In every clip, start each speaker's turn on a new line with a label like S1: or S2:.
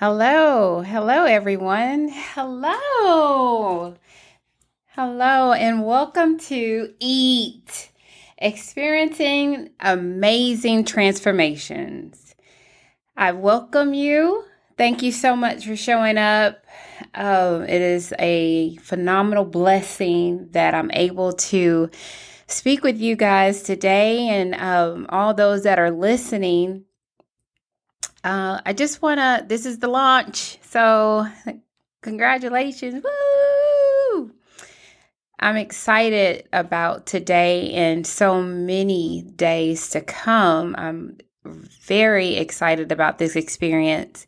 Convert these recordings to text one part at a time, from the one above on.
S1: Hello, hello, everyone. Hello, hello, and welcome to Eat Experiencing Amazing Transformations. I welcome you. Thank you so much for showing up. Um, it is a phenomenal blessing that I'm able to speak with you guys today and um, all those that are listening uh, I just want to, this is the launch. So, congratulations. Woo! I'm excited about today and so many days to come. I'm very excited about this experience.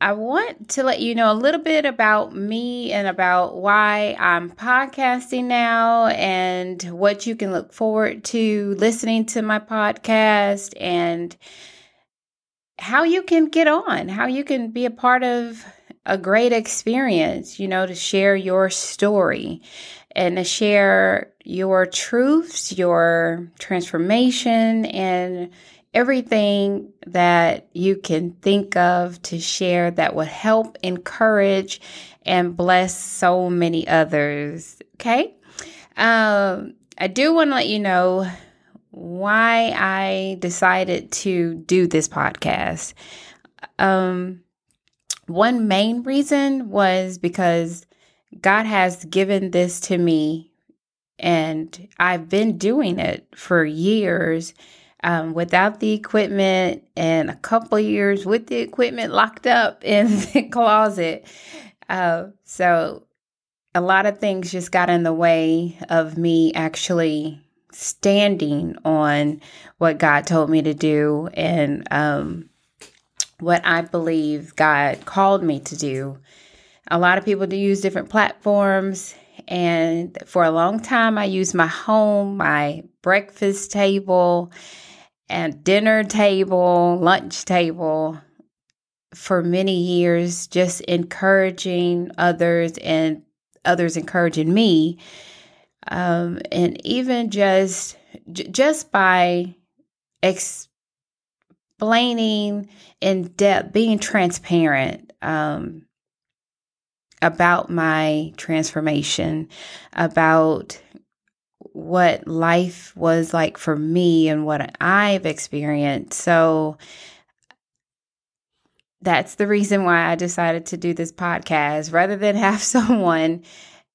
S1: I want to let you know a little bit about me and about why I'm podcasting now and what you can look forward to listening to my podcast and how you can get on, how you can be a part of a great experience, you know, to share your story and to share your truths, your transformation, and everything that you can think of to share that would help encourage and bless so many others. Okay. Um, I do want to let you know why I decided to do this podcast. Um, one main reason was because God has given this to me, and I've been doing it for years um, without the equipment, and a couple years with the equipment locked up in the closet. Uh, so, a lot of things just got in the way of me actually standing on what God told me to do and um, what I believe God called me to do. A lot of people do use different platforms. And for a long time, I used my home, my breakfast table, and dinner table, lunch table for many years, just encouraging others and others encouraging me um, and even just j- just by explaining in depth, being transparent um, about my transformation, about what life was like for me and what I've experienced. So that's the reason why I decided to do this podcast rather than have someone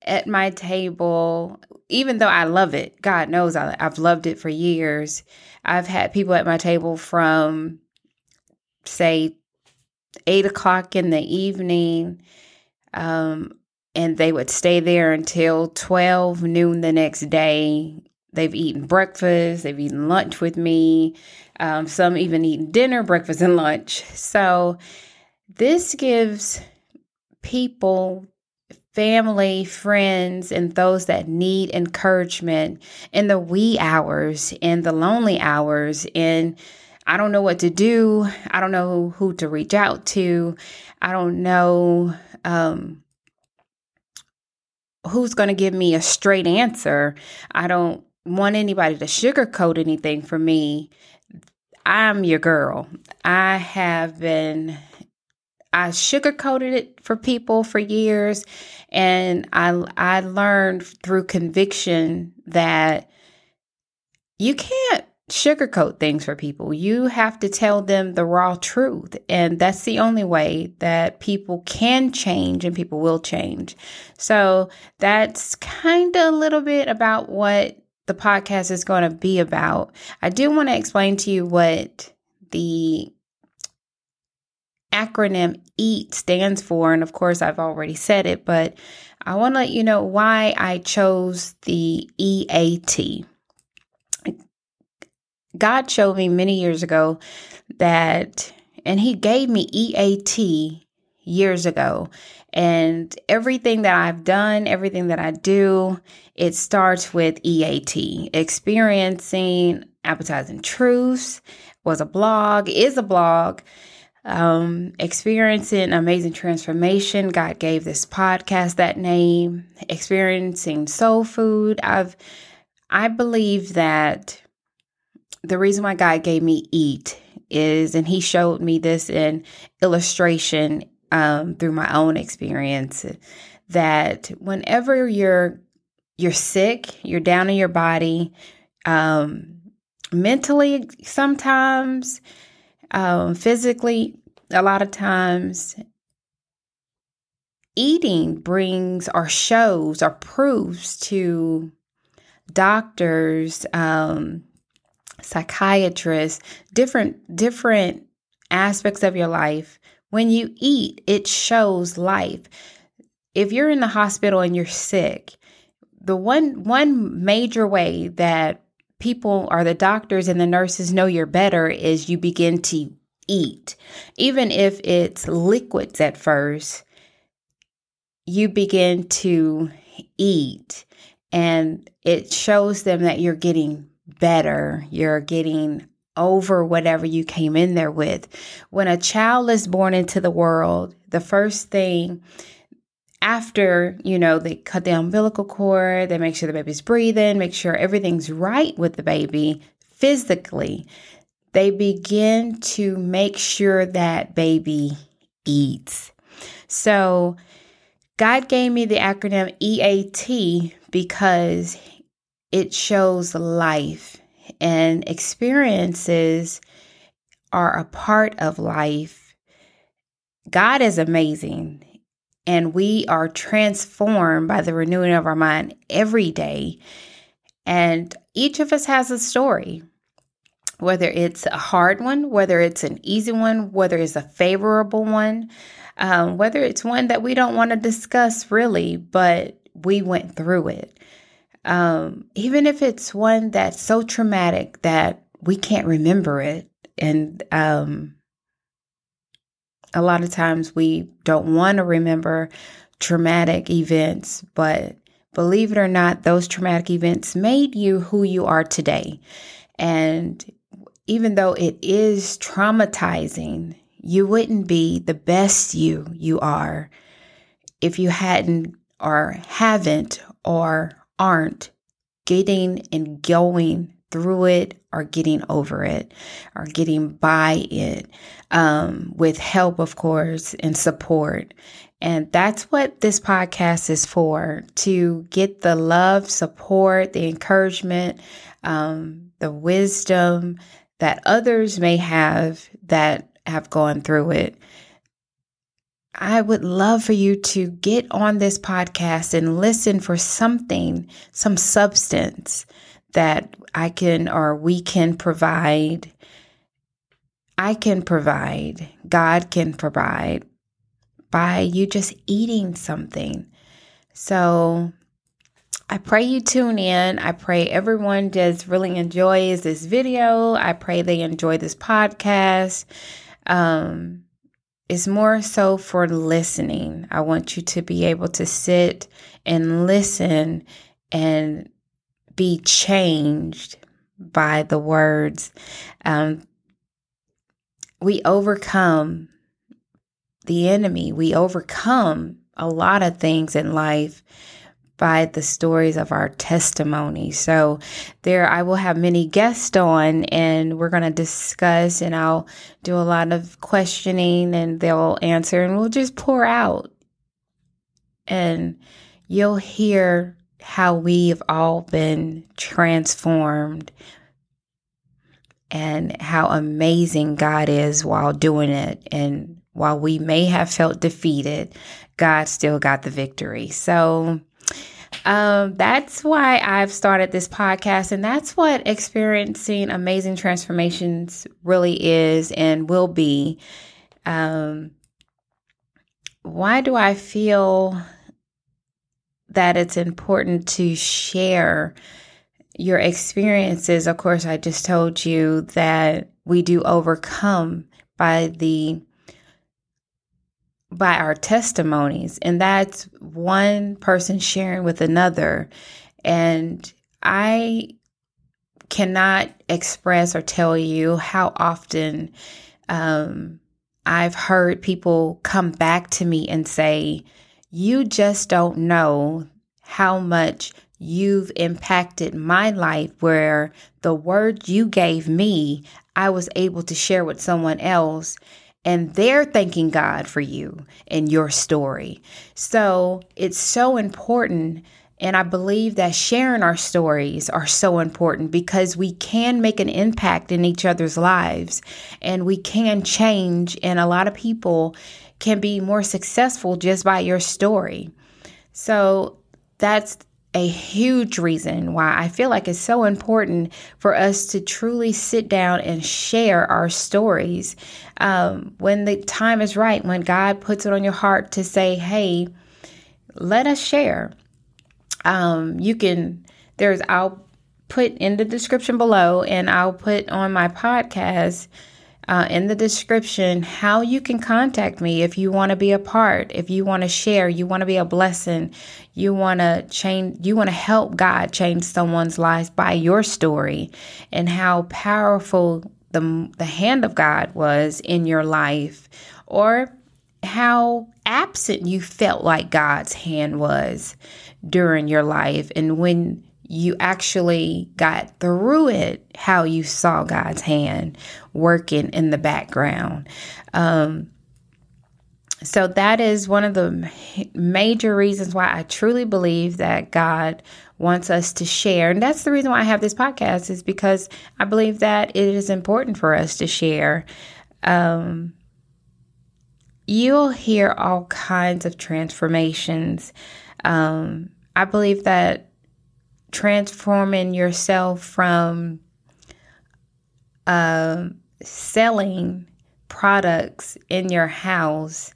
S1: at my table, even though I love it, God knows I, have loved it for years. I've had people at my table from, say, eight o'clock in the evening, um, and they would stay there until 12 noon the next day. They've eaten breakfast, they've eaten lunch with me, um, some even eaten dinner, breakfast, and lunch. So, this gives people family, friends, and those that need encouragement in the wee hours, in the lonely hours, in I don't know what to do. I don't know who to reach out to. I don't know um, who's going to give me a straight answer. I don't want anybody to sugarcoat anything for me. I'm your girl. I have been I sugarcoated it for people for years and I I learned through conviction that you can't sugarcoat things for people. You have to tell them the raw truth. And that's the only way that people can change and people will change. So that's kind of a little bit about what the podcast is going to be about. I do want to explain to you what the acronym EAT stands for. And of course, I've already said it, but I want to let you know why I chose the EAT. God showed me many years ago that, and He gave me EAT years ago. And everything that I've done, everything that I do, it starts with EAT, experiencing appetizing truths, was a blog, is a blog um, experiencing amazing transformation. God gave this podcast that name, experiencing soul food. I've, I believe that the reason why God gave me eat is, and he showed me this in illustration um, through my own experience, that whenever you're you're sick, you're down in your body, um, mentally sometimes, um, physically a lot of times, eating brings or shows or proves to doctors, um, psychiatrists, different different aspects of your life. When you eat, it shows life. If you're in the hospital and you're sick, the one one major way that people or the doctors and the nurses know you're better is you begin to eat. Even if it's liquids at first, you begin to eat and it shows them that you're getting better, you're getting over whatever you came in there with. When a child is born into the world, the first thing after, you know, they cut the umbilical cord, they make sure the baby's breathing, make sure everything's right with the baby physically, they begin to make sure that baby eats. So, God gave me the acronym EAT because it shows life and experiences are a part of life. God is amazing and we are transformed by the renewing of our mind every day. And each of us has a story, whether it's a hard one, whether it's an easy one, whether it's a favorable one, um, whether it's one that we don't want to discuss really, but we went through it. Um, even if it's one that's so traumatic that we can't remember it. And um, a lot of times we don't want to remember traumatic events, but believe it or not, those traumatic events made you who you are today. And even though it is traumatizing, you wouldn't be the best you you are if you hadn't or haven't or aren't getting and going through it or getting over it or getting by it um, with help, of course, and support. And that's what this podcast is for to get the love, support, the encouragement, um, the wisdom that others may have that have gone through it. I would love for you to get on this podcast and listen for something, some substance that I can or we can provide. I can provide, God can provide by you just eating something. So I pray you tune in. I pray everyone just really enjoys this video. I pray they enjoy this podcast. Um, it's more so for listening. I want you to be able to sit and listen and be changed by the words. Um, we overcome the enemy, we overcome a lot of things in life by the stories of our testimony. So there I will have many guests on and we're going to discuss and I'll do a lot of questioning and they'll answer and we'll just pour out. And you'll hear how we've all been transformed and how amazing God is while doing it. And while we may have felt defeated, God still got the victory. So, um, that's why I've started this podcast, and that's what experiencing amazing transformations really is and will be. Um, why do I feel that it's important to share your experiences? Of course, I just told you that we do overcome by the by our testimonies. And that's one person sharing with another. And I cannot express or tell you how often um, I've heard people come back to me and say, You just don't know how much you've impacted my life where the word you gave me, I was able to share with someone else and they're thanking God for you and your story. So it's so important. And I believe that sharing our stories are so important because we can make an impact in each other's lives and we can change. And a lot of people can be more successful just by your story. So that's a huge reason why I feel like it's so important for us to truly sit down and share our stories um, when the time is right, when God puts it on your heart to say, hey, let us share. Um, you can, there's, I'll put in the description below and I'll put on my podcast uh, in the description how you can contact me if you want to be a part, if you want to share, you want to be a blessing, you want to change, you want to help God change someone's life by your story and how powerful the, the hand of God was in your life, or how absent you felt like God's hand was during your life, and when you actually got through it how you saw God's hand working in the background. Um, so that is one of the major reasons why I truly believe that God wants us to share. And that's the reason why I have this podcast is because I believe that it is important for us to share. Um, you'll hear all kinds of transformations. Um, I believe that transforming yourself from uh, selling products in your house.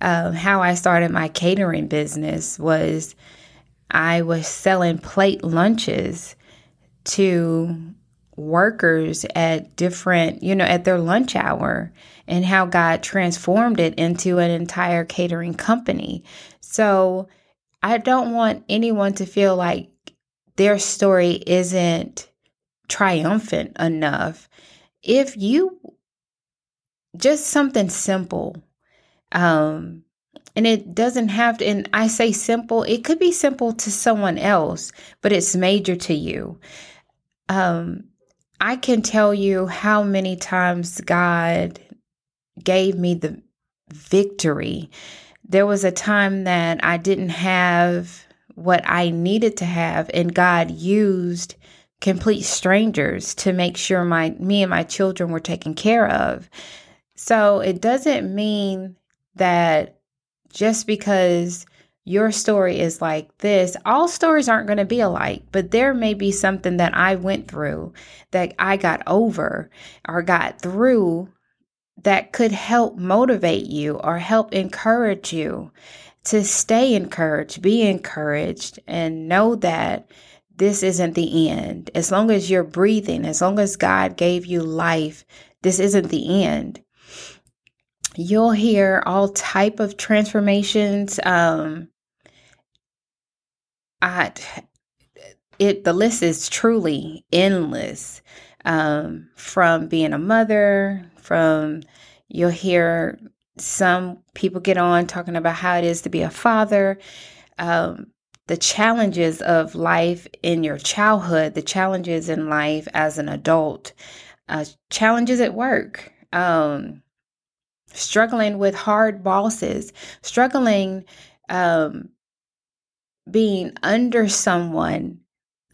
S1: Uh, how I started my catering business was I was selling plate lunches to workers at different, you know, at their lunch hour, and how God transformed it into an entire catering company. So I don't want anyone to feel like their story isn't triumphant enough. If you just something simple, um, and it doesn't have to, and I say simple, it could be simple to someone else, but it's major to you. Um, I can tell you how many times God gave me the victory. There was a time that I didn't have what I needed to have, and God used complete strangers to make sure my me and my children were taken care of. So it doesn't mean that just because your story is like this, all stories aren't going to be alike, but there may be something that I went through that I got over or got through that could help motivate you or help encourage you to stay encouraged, be encouraged, and know that this isn't the end. As long as you're breathing, as long as God gave you life, this isn't the end. You'll hear all type of transformations. Um, I, it the list is truly endless. Um, from being a mother, from you'll hear some people get on talking about how it is to be a father, um, the challenges of life in your childhood, the challenges in life as an adult, uh, challenges at work, um, struggling with hard bosses, struggling um, being under someone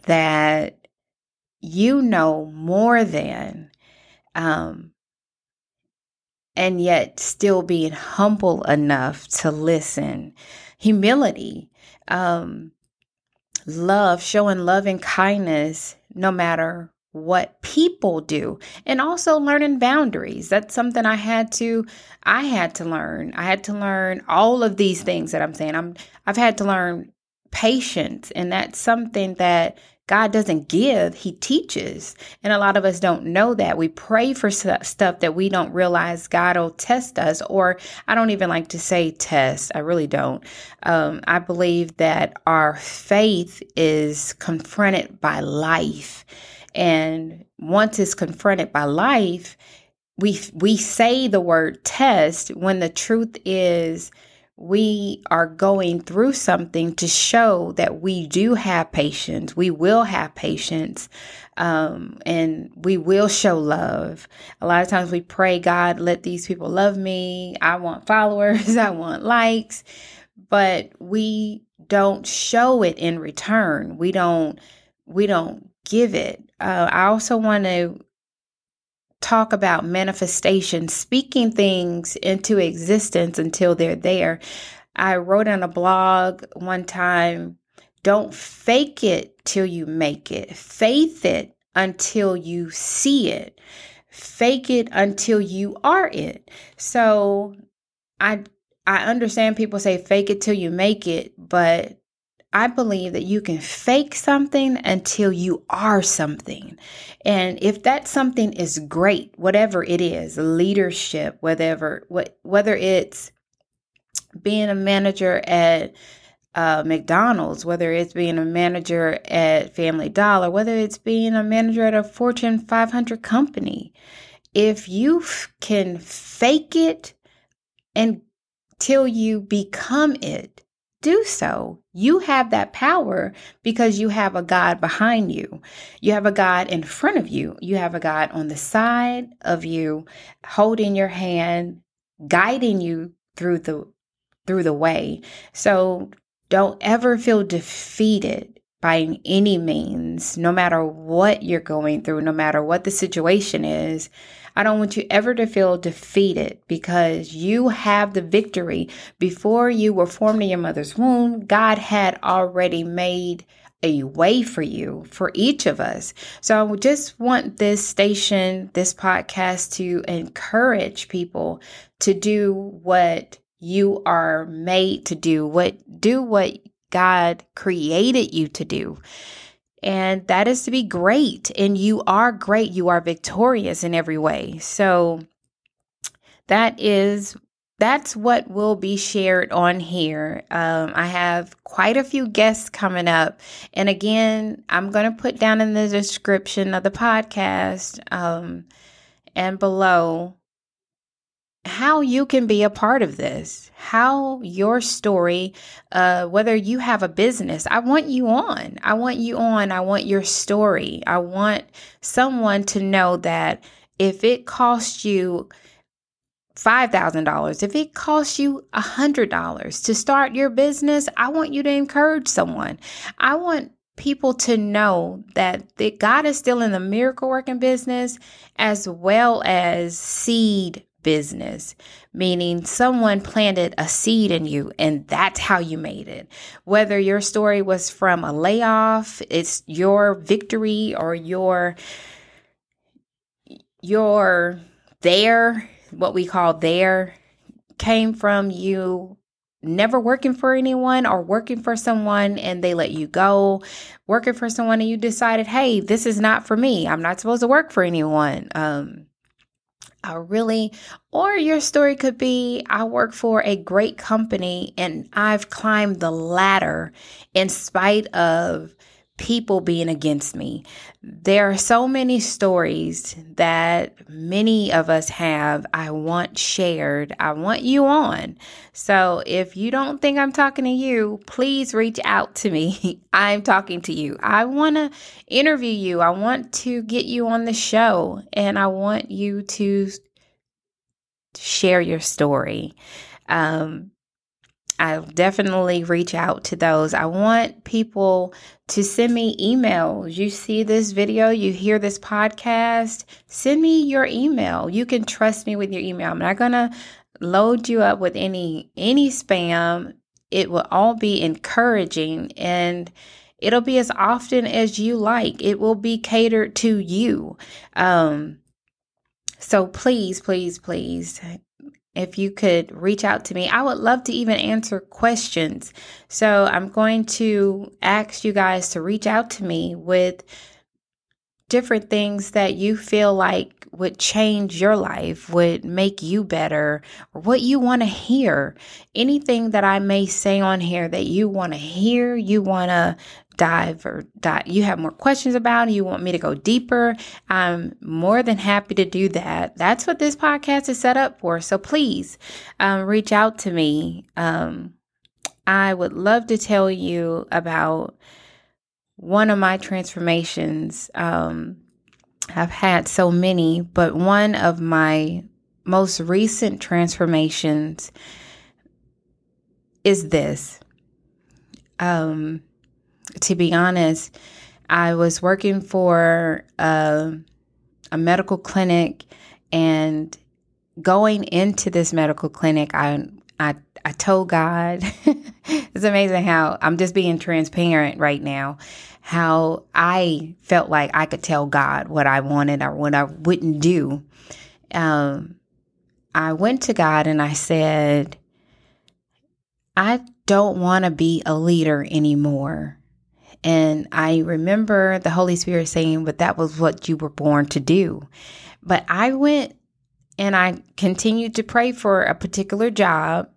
S1: that you know more than. And yet still being humble enough to listen. Humility, um, love, showing love and kindness no matter what people do and also learning boundaries. That's something i had to i had to learn. I had to learn all of these things that i'm saying. I'm i've had to learn patience and that's something that God doesn't give, He teaches. And a lot of us don't know that. We pray for stuff that we don't realize God will test us, or I don't even like to say test. I really don't. Um, I believe that our faith is confronted by life. And once it's confronted by life, we we say the word test when the truth is we are going through something to show that we do have patience. We will have patience um, and we will show love. A lot of times we pray, God, let these people love me. I want followers, I want likes, but we don't show it in return. We don't, we don't give it. Uh, I also want to talk about manifestation, speaking things into existence until they're there. I wrote on a blog one time don't fake it till you make it, faith it until you see it, fake it until you are it. So I I understand people say fake it till you make it, but I believe that you can fake something until you are something. And if that something is great, whatever it is, leadership, whatever, what, whether it's being a manager at uh, McDonald's, whether it's being a manager at Family Dollar, whether it's being a manager at a Fortune 500 company, if you f- can fake it until you become it, do so. You have that power because you have a God behind you. You have a God in front of you. You have a God on the side of you, holding your hand, guiding you through the through the way. So don't ever feel defeated by any means, no matter what you're going through, no matter what the situation is. I don't want you ever to feel defeated because you have the victory. Before you were formed in your mother's womb, God had already made a way for you, for each of us. So I just want this station, this podcast to encourage people to do what you are made to do, what do what God created you to do. And that is to be great. And you are great. You are victorious in every way. So that is that's what will be shared on here. Um, I have quite a few guests coming up. And again, I'm going to put down in the description of the podcast um, and below how you can be a part of this, how your story, uh, whether you have a business, I want you on. I want you on. I want your story. I want someone to know that if it costs you $5,000, if it costs you $100 to start your business, I want you to encourage someone. I want people to know that, that God is still in the miracle working business as well as seed business, meaning someone planted a seed in you and that's how you made it. Whether your story was from a layoff, it's your victory or your your there, what we call there came from you never working for anyone or working for someone and they let you go, working for someone and you decided, hey, this is not for me. I'm not supposed to work for anyone. Um, I really, or your story could be I work for a great company and I've climbed the ladder in spite of people being against me. There are so many stories that many of us have. I want shared. I want you on. So if you don't think I'm talking to you, please reach out to me. I'm talking to you. I want to interview you. I want to get you on the show and I want you to share your story. Um, I'll definitely reach out to those. I want people to send me emails. You see this video, you hear this podcast, send me your email. You can trust me with your email. I'm not going to load you up with any any spam. It will all be encouraging and it'll be as often as you like. It will be catered to you. Um so please, please, please if you could reach out to me. I would love to even answer questions. So I'm going to ask you guys to reach out to me with different things that you feel like would change your life, would make you better, or what you want to hear. Anything that I may say on here that you want to hear, you want to dive or dive, you have more questions about it, you want me to go deeper, I'm more than happy to do that. That's what this podcast is set up for. So please um, reach out to me. Um, I would love to tell you about one of my transformations. Um, I've had so many, but one of my most recent transformations is this. Um, to be honest, I was working for a, a medical clinic and going into this medical clinic, I I I told God, it's amazing how I'm just being transparent right now, how I felt like I could tell God what I wanted or what I wouldn't do. Um, I went to God and I said, I don't want to be a leader anymore. And I remember the Holy Spirit saying, but that was what you were born to do. But I went and I continued to pray for a particular job.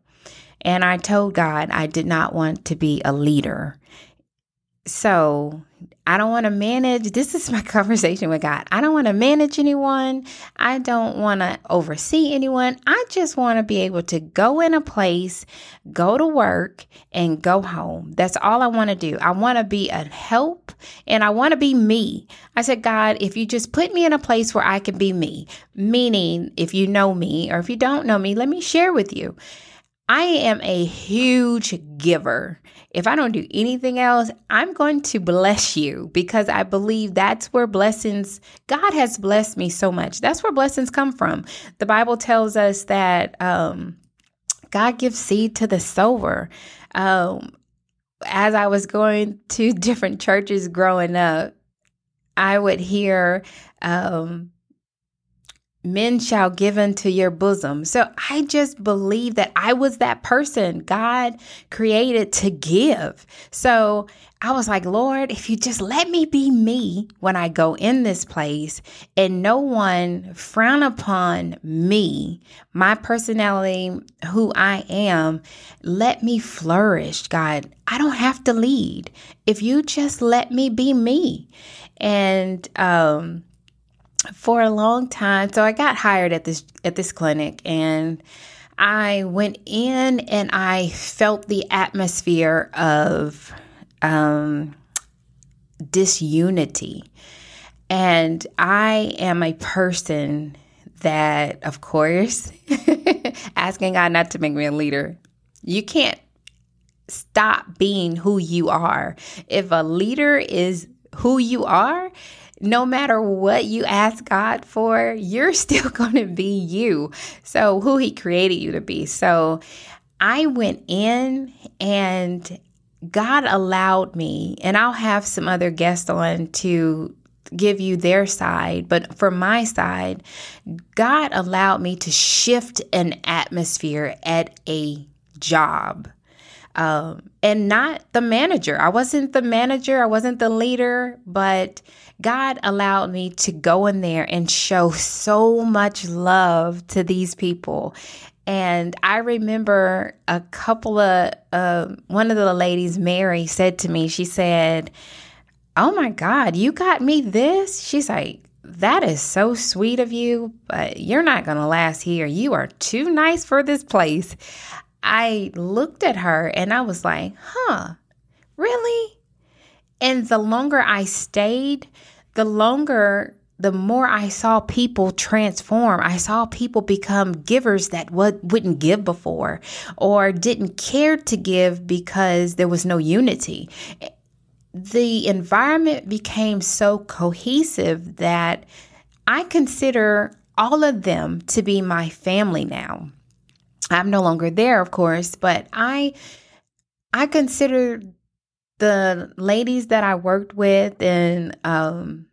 S1: And I told God I did not want to be a leader. So I don't want to manage. This is my conversation with God. I don't want to manage anyone. I don't want to oversee anyone. I just want to be able to go in a place, go to work, and go home. That's all I want to do. I want to be a help and I want to be me. I said, God, if you just put me in a place where I can be me, meaning if you know me or if you don't know me, let me share with you. I am a huge giver. If I don't do anything else, I'm going to bless you because I believe that's where blessings, God has blessed me so much. That's where blessings come from. The Bible tells us that um, God gives seed to the sower. Um, as I was going to different churches growing up, I would hear, um, men shall give unto your bosom. So I just believe that I was that person God created to give. So I was like, Lord, if you just let me be me when I go in this place and no one frown upon me, my personality, who I am, let me flourish, God. I don't have to lead. If you just let me be me. And, um, for a long time. So I got hired at this at this clinic and I went in and I felt the atmosphere of um, disunity. And I am a person that, of course, asking God not to make me a leader, you can't stop being who you are. If a leader is who you are, no matter what you ask God for, you're still going to be you. So, who He created you to be. So, I went in and God allowed me, and I'll have some other guests on to give you their side, but for my side, God allowed me to shift an atmosphere at a job um, and not the manager. I wasn't the manager, I wasn't the leader, but God allowed me to go in there and show so much love to these people. And I remember a couple of, uh, one of the ladies, Mary, said to me, she said, Oh my God, you got me this? She's like, that is so sweet of you, but you're not going to last here. You are too nice for this place. I looked at her and I was like, huh, really? And the longer I stayed, the longer, the more I saw people transform. I saw people become givers that would, wouldn't give before or didn't care to give because there was no unity. The environment became so cohesive that I consider all of them to be my family now. I'm no longer there, of course, but I I consider the ladies that I worked with and um,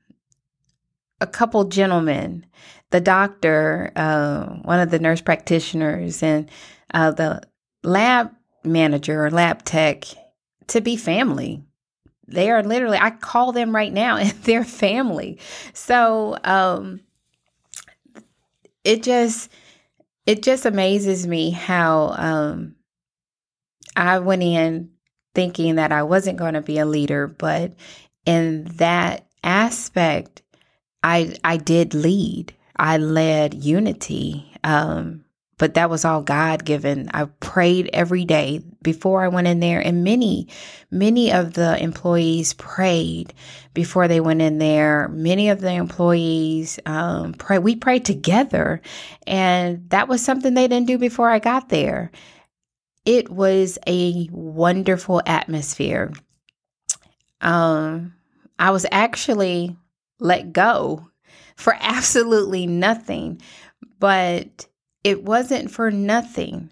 S1: a couple gentlemen, the doctor, uh, one of the nurse practitioners, and uh, the lab manager or lab tech to be family. They are literally, I call them right now, and they're family. So um, it just, it just amazes me how um, I went in thinking that I wasn't going to be a leader, but in that aspect, I I did lead. I led unity. Um, but that was all God given. I prayed every day before I went in there, and many, many of the employees prayed before they went in there. Many of the employees um, pray. We prayed together, and that was something they didn't do before I got there. It was a wonderful atmosphere. Um, I was actually let go for absolutely nothing, but it wasn't for nothing.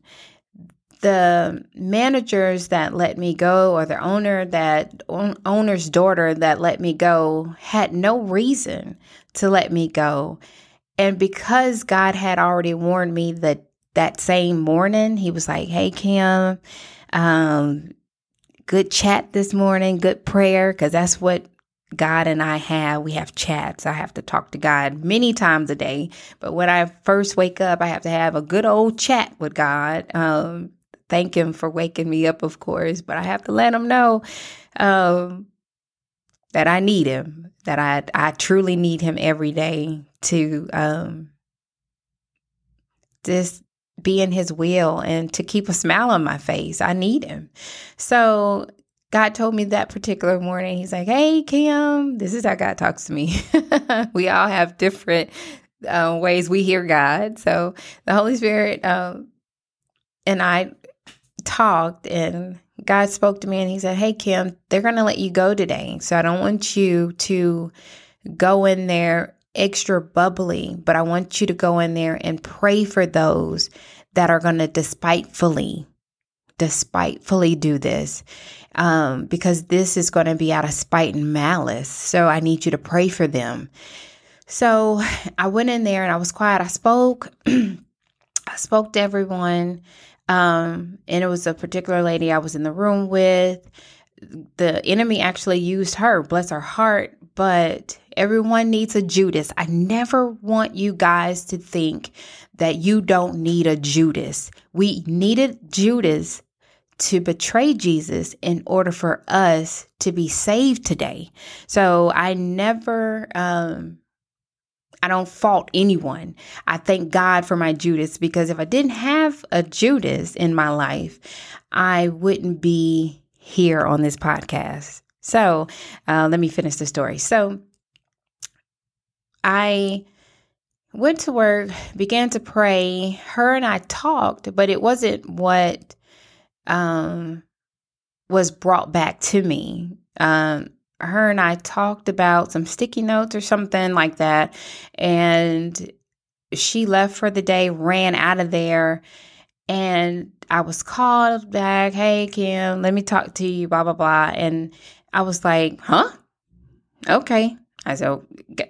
S1: The managers that let me go, or the owner that owner's daughter that let me go, had no reason to let me go. And because God had already warned me that that same morning, He was like, "Hey Kim, um, good chat this morning, good prayer, because that's what God and I have, we have chats. I have to talk to God many times a day. But when I first wake up, I have to have a good old chat with God. Um, thank Him for waking me up, of course, but I have to let Him know um, that I need Him, that I, I truly need Him every day to um, just be in His will and to keep a smile on my face. I need Him. So God told me that particular morning, He's like, Hey, Kim, this is how God talks to me. we all have different uh, ways we hear God. So the Holy Spirit um, and I talked, and God spoke to me, and He said, Hey, Kim, they're going to let you go today. So I don't want you to go in there extra bubbly, but I want you to go in there and pray for those that are going to despitefully despitefully do this um, because this is going to be out of spite and malice. So I need you to pray for them. So I went in there and I was quiet. I spoke. I spoke to everyone. Um, and it was a particular lady I was in the room with. The enemy actually used her, bless her heart, but everyone needs a Judas. I never want you guys to think that you don't need a Judas. We needed Judas to betray Jesus in order for us to be saved today. So I never, um, I don't fault anyone. I thank God for my Judas because if I didn't have a Judas in my life, I wouldn't be here on this podcast. So uh, let me finish the story. So I went to work, began to pray. Her and I talked, but it wasn't what um, was brought back to me. Um, her and I talked about some sticky notes or something like that. And she left for the day, ran out of there. And I was called back, hey, Kim, let me talk to you, blah, blah, blah. And I was like, huh? Okay. I said,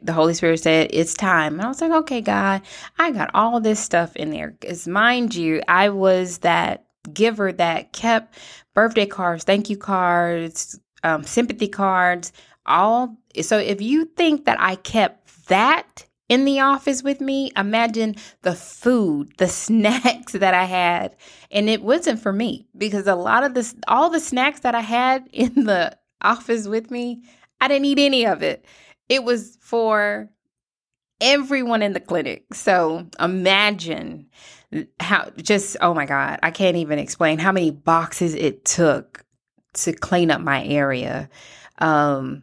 S1: the Holy Spirit said, it's time. And I was like, okay, God, I got all this stuff in there. Because mind you, I was that giver that kept birthday cards, thank you cards, um, sympathy cards, all. So if you think that I kept that in the office with me, imagine the food, the snacks that I had. And it wasn't for me because a lot of this, all the snacks that I had in the office with me, I didn't eat any of it. It was for everyone in the clinic. So imagine how just oh my god i can't even explain how many boxes it took to clean up my area um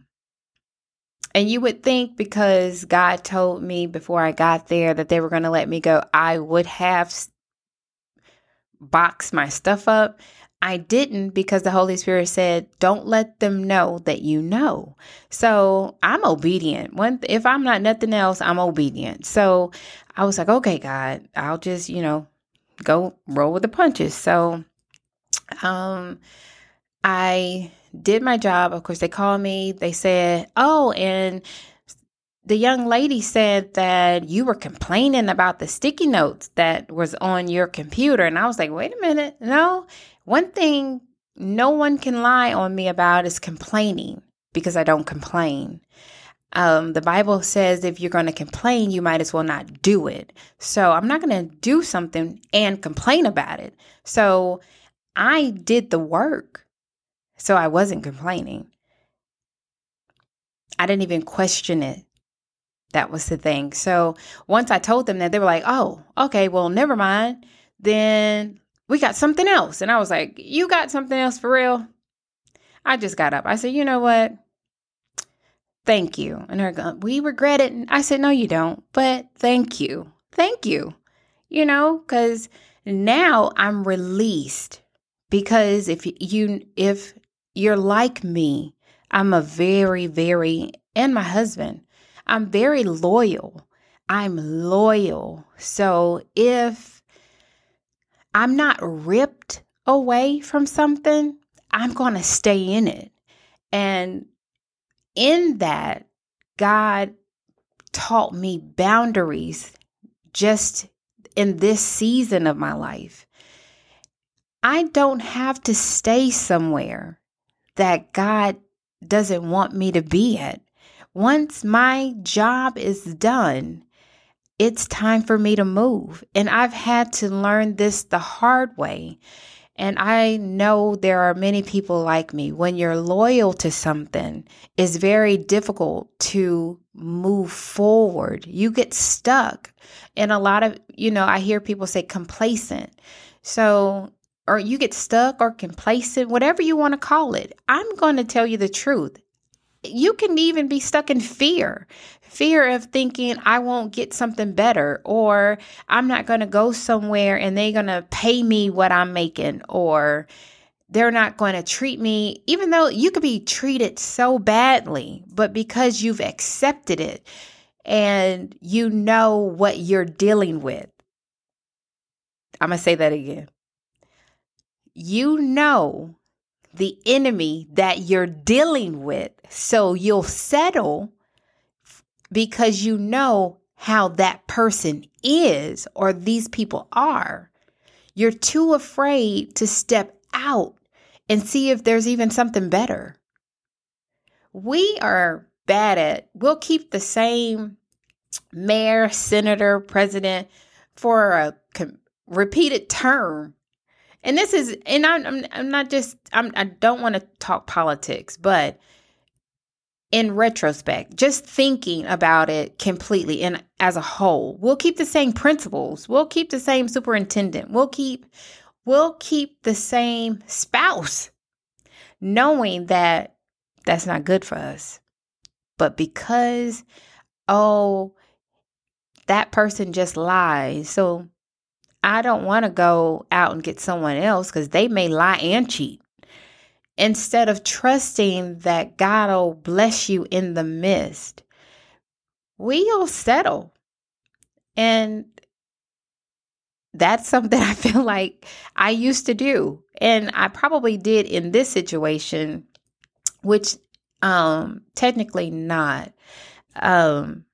S1: and you would think because god told me before i got there that they were going to let me go i would have boxed my stuff up I didn't because the Holy Spirit said, "Don't let them know that you know." So I'm obedient. If I'm not nothing else, I'm obedient. So I was like, "Okay, God, I'll just you know go roll with the punches." So, um, I did my job. Of course, they called me. They said, "Oh, and." The young lady said that you were complaining about the sticky notes that was on your computer and i was like wait a minute no one thing no one can lie on me about is complaining because I don't complain. Um, the Bible says if you're going to complain, you might as well not do it. So I'm not going to do something and complain about it. So I did the work. So I wasn't complaining. I didn't even question it. That was the thing. So once I told them that, they were like, oh, okay, well, never mind. Then we got something else. And I was like, you got something else for real? I just got up. I said, you know what? Thank you. And they're going, we regret it. And I said, no, you don't. But thank you. Thank you. You know, because now I'm released. Because if you, if you're like me, I'm a very, very, and my husband, I'm very loyal. I'm loyal. So if I'm not ripped away from something, I'm going to stay in it. And in that, God taught me boundaries just in this season of my life. I don't have to stay somewhere that God doesn't want me to be at. Once my job is done, it's time for me to move. And I've had to learn this the hard way. And I know there are many people like me. When you're loyal to something, it's very difficult to move forward. You get stuck. And a lot of, you know, I hear people say complacent. So, or you get stuck or complacent, whatever you want to call it. I'm going to tell you the truth you can even be stuck in fear fear of thinking I won't get something better or I'm not going to go somewhere and they're going to pay me what I'm making or they're not going to treat me, even though you could be treated so badly, but because you've accepted it and you know what you're dealing with. I'm going to say that again. You know the enemy that you're dealing with. So you'll settle because you know how that person is or these people are. You're too afraid to step out and see if there's even something better. We are bad at, we'll keep the same mayor, senator, president for a repeated term and this is and I'm I'm, not just I'm I don't want to talk politics, but in retrospect, just thinking about it completely and as a whole, we'll keep the same principles. We'll keep the same superintendent. We'll keep we'll keep the same spouse, knowing that that's not good for us. But because oh that person just lies. So I don't want to go out and get someone else because they may lie and cheat. Instead of trusting that God will bless you in the midst, we'll settle. And that's something I feel like I used to do. And I probably did in this situation, which um technically not. Um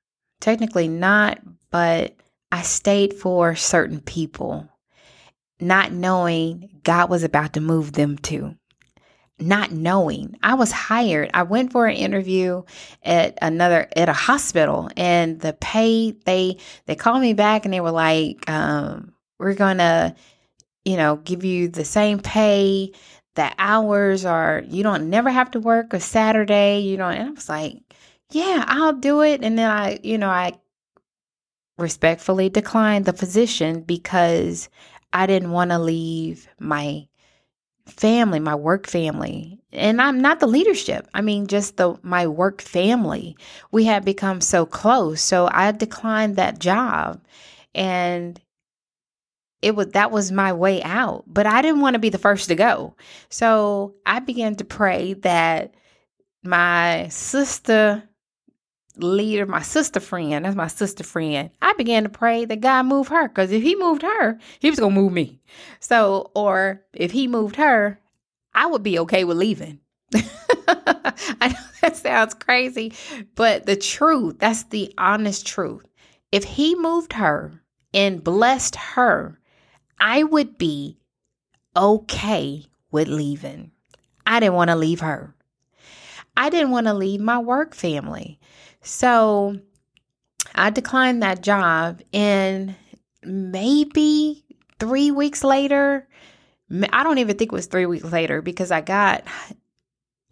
S1: technically not, but I stayed for certain people, not knowing God was about to move them to. Not knowing. I was hired. I went for an interview at another at a hospital and the pay they they called me back and they were like, um, we're gonna, you know, give you the same pay. The hours are you don't never have to work a Saturday, you know, and I was like, yeah, I'll do it. And then I, you know, I respectfully declined the position because I didn't want to leave my family, my work family. And I'm not the leadership. I mean just the my work family. We had become so close. So I declined that job and it was that was my way out. But I didn't want to be the first to go. So I began to pray that my sister leader, my sister friend, that's my sister friend, I began to pray that God move her. Because if he moved her, he was going to move me. So, or if he moved her, I would be okay with leaving. I know that sounds crazy, but the truth, that's the honest truth. If he moved her and blessed her, I would be okay with leaving. I didn't want to leave her. I didn't want to leave my work family. So I declined that job, and maybe three weeks later, I don't even think it was three weeks later because I got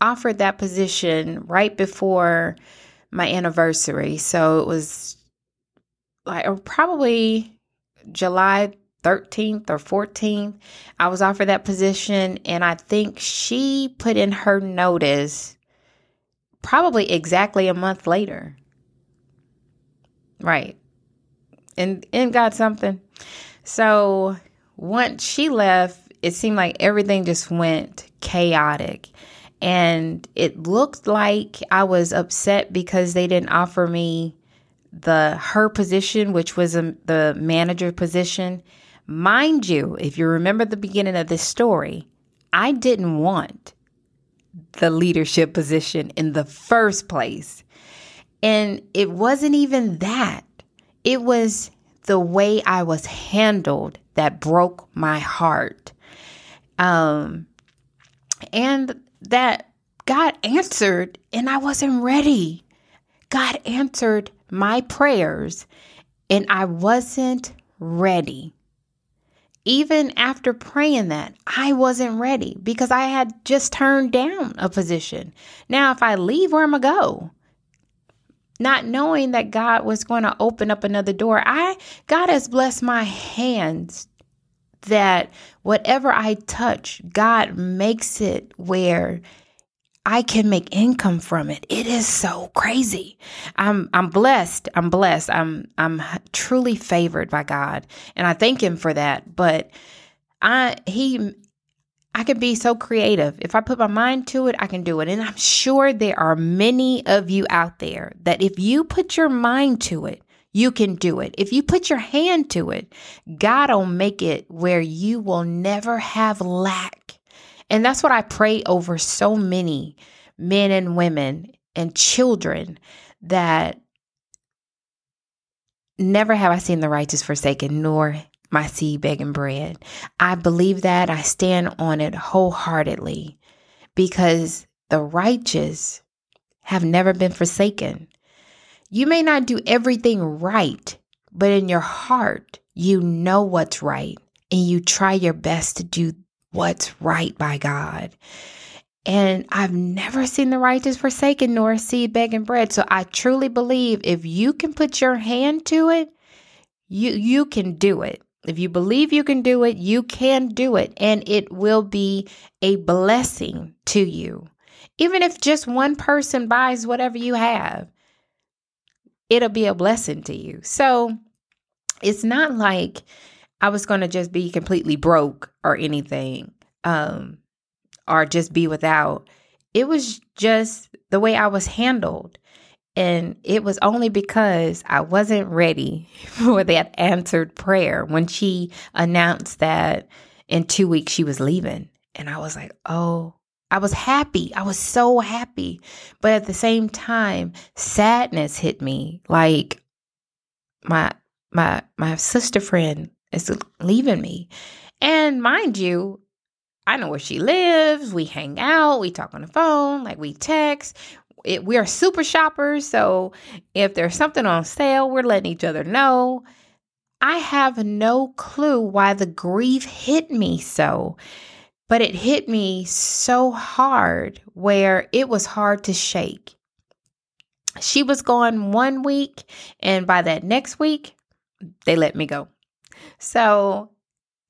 S1: offered that position right before my anniversary. So it was like uh, probably July 13th or 14th. I was offered that position, and I think she put in her notice probably exactly a month later. Right. And and got something. So once she left, it seemed like everything just went chaotic. And it looked like I was upset because they didn't offer me the her position, which was a, the manager position. Mind you, if you remember the beginning of this story, I didn't want the leadership position in the first place. And it wasn't even that, it was the way I was handled that broke my heart. Um, and that God answered, and I wasn't ready. God answered my prayers, and I wasn't ready. Even after praying that, I wasn't ready because I had just turned down a position. Now, if I leave, where am I go? Not knowing that God was going to open up another door. I God has blessed my hands that whatever I touch, God makes it where I can make income from it. It is so crazy. I'm I'm blessed. I'm blessed. I'm I'm truly favored by God, and I thank him for that. But I he I can be so creative. If I put my mind to it, I can do it. And I'm sure there are many of you out there that if you put your mind to it, you can do it. If you put your hand to it, God will make it where you will never have lack. And that's what I pray over so many men and women and children that never have I seen the righteous forsaken, nor my seed begging bread. I believe that. I stand on it wholeheartedly because the righteous have never been forsaken. You may not do everything right, but in your heart, you know what's right and you try your best to do what's right by God. And I've never seen the righteous forsaken nor seed begging bread. So I truly believe if you can put your hand to it, you you can do it. If you believe you can do it, you can do it and it will be a blessing to you. Even if just one person buys whatever you have, it'll be a blessing to you. So it's not like I was going to just be completely broke or anything, um, or just be without. It was just the way I was handled. And it was only because I wasn't ready for that answered prayer when she announced that in two weeks she was leaving. And I was like, oh, I was happy. I was so happy. But at the same time, sadness hit me. Like my my my sister friend is leaving me. And mind you, I know where she lives. We hang out, we talk on the phone, like we text. It, we are super shoppers, so if there's something on sale, we're letting each other know. I have no clue why the grief hit me so, but it hit me so hard where it was hard to shake. She was gone one week, and by that next week, they let me go. So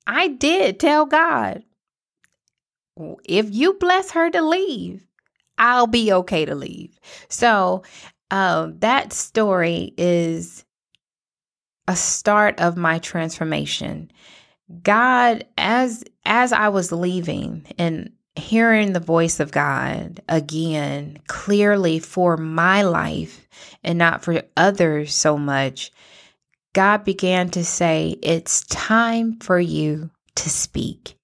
S1: I did tell God, if you bless her to leave, I'll be okay to leave. So um, that story is a start of my transformation. God, as as I was leaving and hearing the voice of God again clearly for my life and not for others so much, God began to say, It's time for you to speak.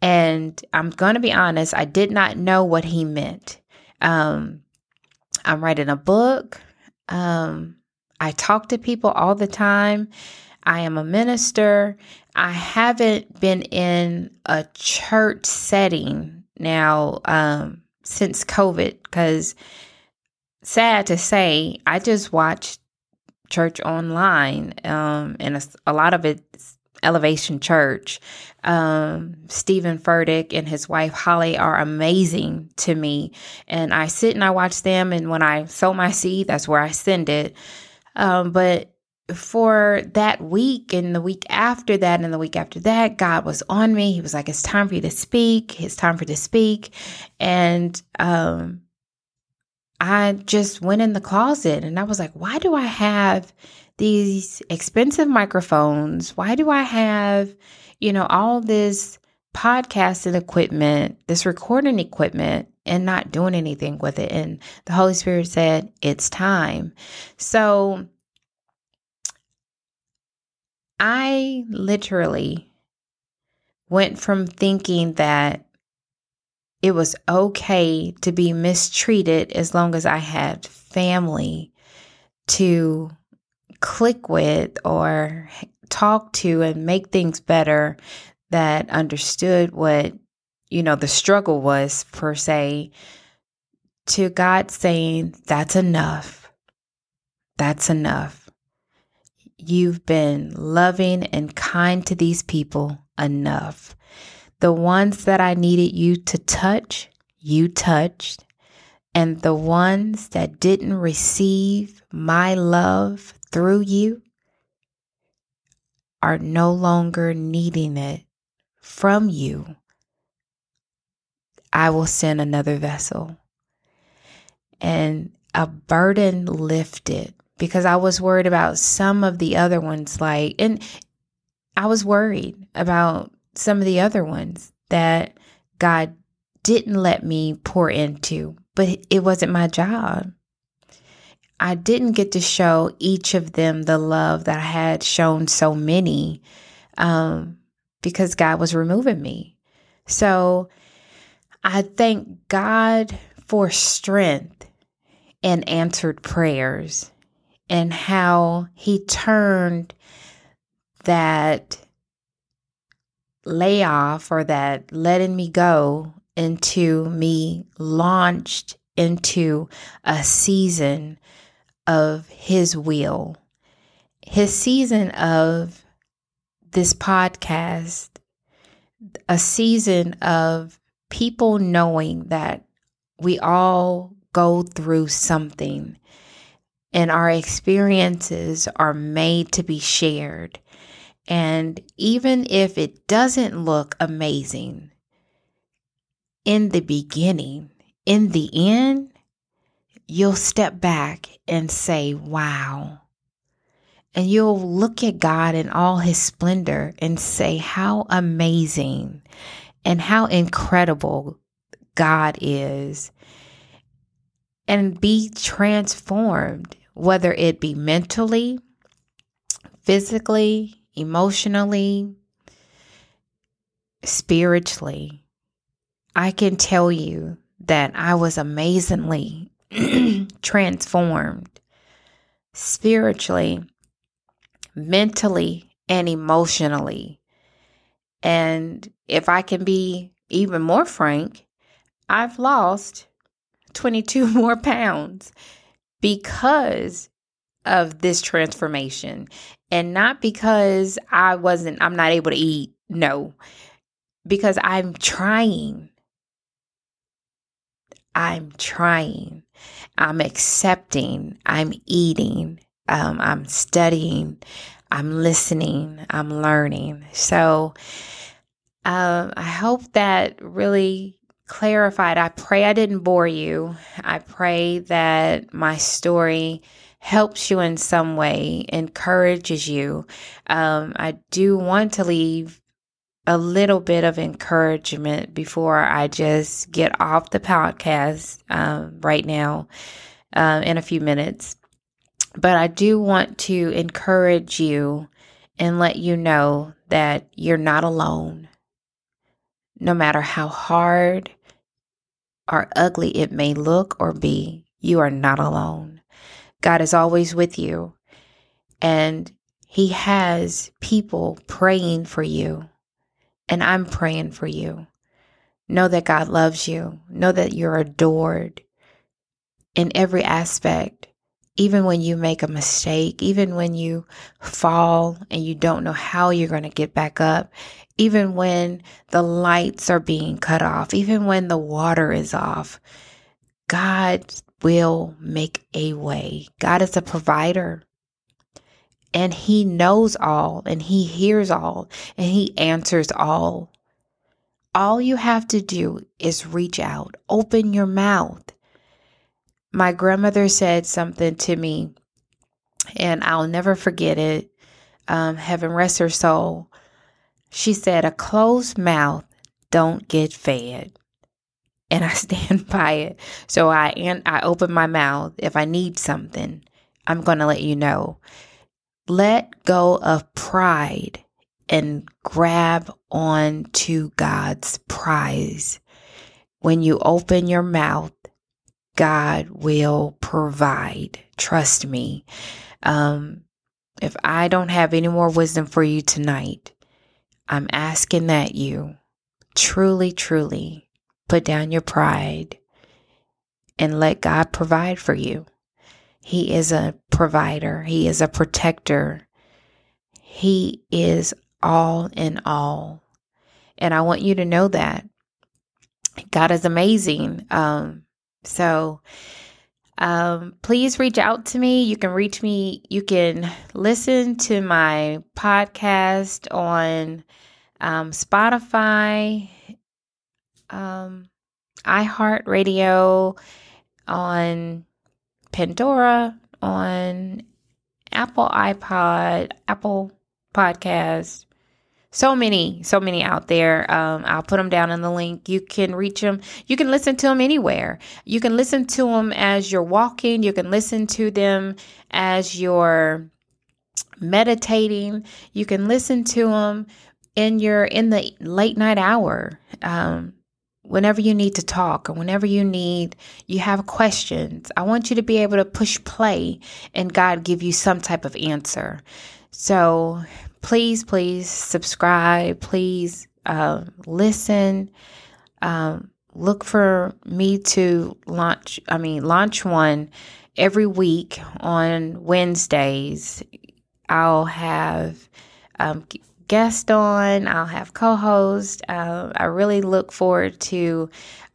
S1: And I'm going to be honest, I did not know what he meant. Um, I'm writing a book. Um, I talk to people all the time. I am a minister. I haven't been in a church setting now um, since COVID because, sad to say, I just watched church online, um, and a, a lot of it's Elevation Church. Um, Stephen Furtick and his wife Holly are amazing to me. And I sit and I watch them. And when I sow my seed, that's where I send it. Um, but for that week and the week after that and the week after that, God was on me. He was like, It's time for you to speak. It's time for you to speak. And um, I just went in the closet and I was like, Why do I have these expensive microphones? Why do I have, you know, all this podcasting equipment, this recording equipment, and not doing anything with it? And the Holy Spirit said, It's time. So, I literally went from thinking that it was okay to be mistreated as long as I had family to click with or talk to and make things better that understood what you know the struggle was per se to God saying that's enough that's enough You've been loving and kind to these people enough. The ones that I needed you to touch, you touched. And the ones that didn't receive my love through you are no longer needing it from you. I will send another vessel. And a burden lifted because I was worried about some of the other ones. Like, and I was worried about some of the other ones that God didn't let me pour into, but it wasn't my job. I didn't get to show each of them the love that I had shown so many um, because God was removing me. So I thank God for strength and answered prayers and how he turned that layoff or that letting me go into me launched into a season of his will. His season of this podcast, a season of people knowing that we all go through something and our experiences are made to be shared. And even if it doesn't look amazing in the beginning, in the end, you'll step back and say, wow. And you'll look at God in all his splendor and say, how amazing and how incredible God is. And be transformed whether it be mentally, physically, emotionally, spiritually. I can tell you that I was amazingly transformed spiritually, mentally, and emotionally. And if I can be even more frank, I've lost 22 more pounds because of this transformation and not because I wasn't, I'm not able to eat. No, because I'm trying. I'm trying. I'm accepting. I'm eating. Um, I'm studying. I'm listening. I'm learning. So um, I hope that really clarified. I pray I didn't bore you. I pray that my story helps you in some way, encourages you. Um, I do want to leave a little bit of encouragement before I just get off the podcast um, right now uh, in a few minutes. But I do want to encourage you and let you know that you're not alone. No matter how hard or ugly it may look or be, you are not alone. God is always with you, and He has people praying for you, and I'm praying for you. Know that God loves you, know that you're adored in every aspect even when you make a mistake, even when you fall and you don't know how you're going to get back up, even when the lights are being cut off, even when the water is off, God will make a way. God is a provider and He knows all and He hears all and He answers all. All you have to do is reach out, open your mouth my grandmother said something to me, and I'll never forget it. Um, heaven rest her soul. She said, A closed mouth don't get fed. And I stand by it. So I and I open my mouth. If I need something, I'm gonna let you know. Let go of pride and grab on to God's prize. When you open your mouth God will provide. Trust me. Um, if I don't have any more wisdom for you tonight, I'm asking that you truly, truly put down your pride and let God provide for you. He is a provider, He is a protector, He is all in all. And I want you to know that God is amazing. Um, so, um, please reach out to me. You can reach me. You can listen to my podcast on um, Spotify, um, iHeartRadio, on Pandora, on Apple iPod, Apple Podcast, so many, so many out there. Um, I'll put them down in the link. You can reach them. You can listen to them anywhere. You can listen to them as you're walking. You can listen to them as you're meditating. You can listen to them in your in the late night hour. Um, whenever you need to talk or whenever you need you have questions i want you to be able to push play and god give you some type of answer so please, please subscribe. Please uh, listen. Um, look for me to launch, I mean, launch one every week on Wednesdays. I'll have um, guest on, I'll have co host. Uh, I really look forward to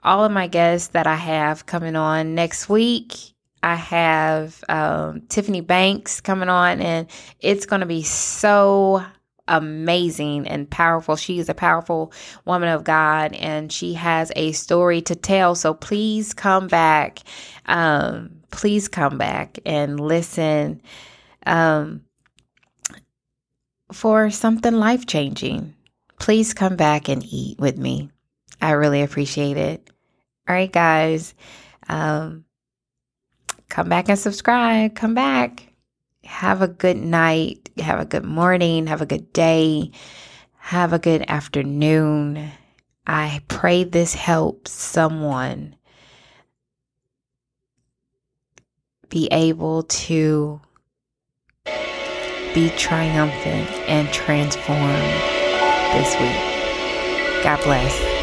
S1: all of my guests that I have coming on next week. I have um, Tiffany Banks coming on, and it's going to be so amazing and powerful. She is a powerful woman of God, and she has a story to tell. So please come back. Um, please come back and listen um, for something life changing. Please come back and eat with me. I really appreciate it. All right, guys. Um, come back and subscribe. Come back. Have a good night. Have a good morning. Have a good day. Have a good afternoon. I pray this helps someone be able to be triumphant and transformed this week. God bless.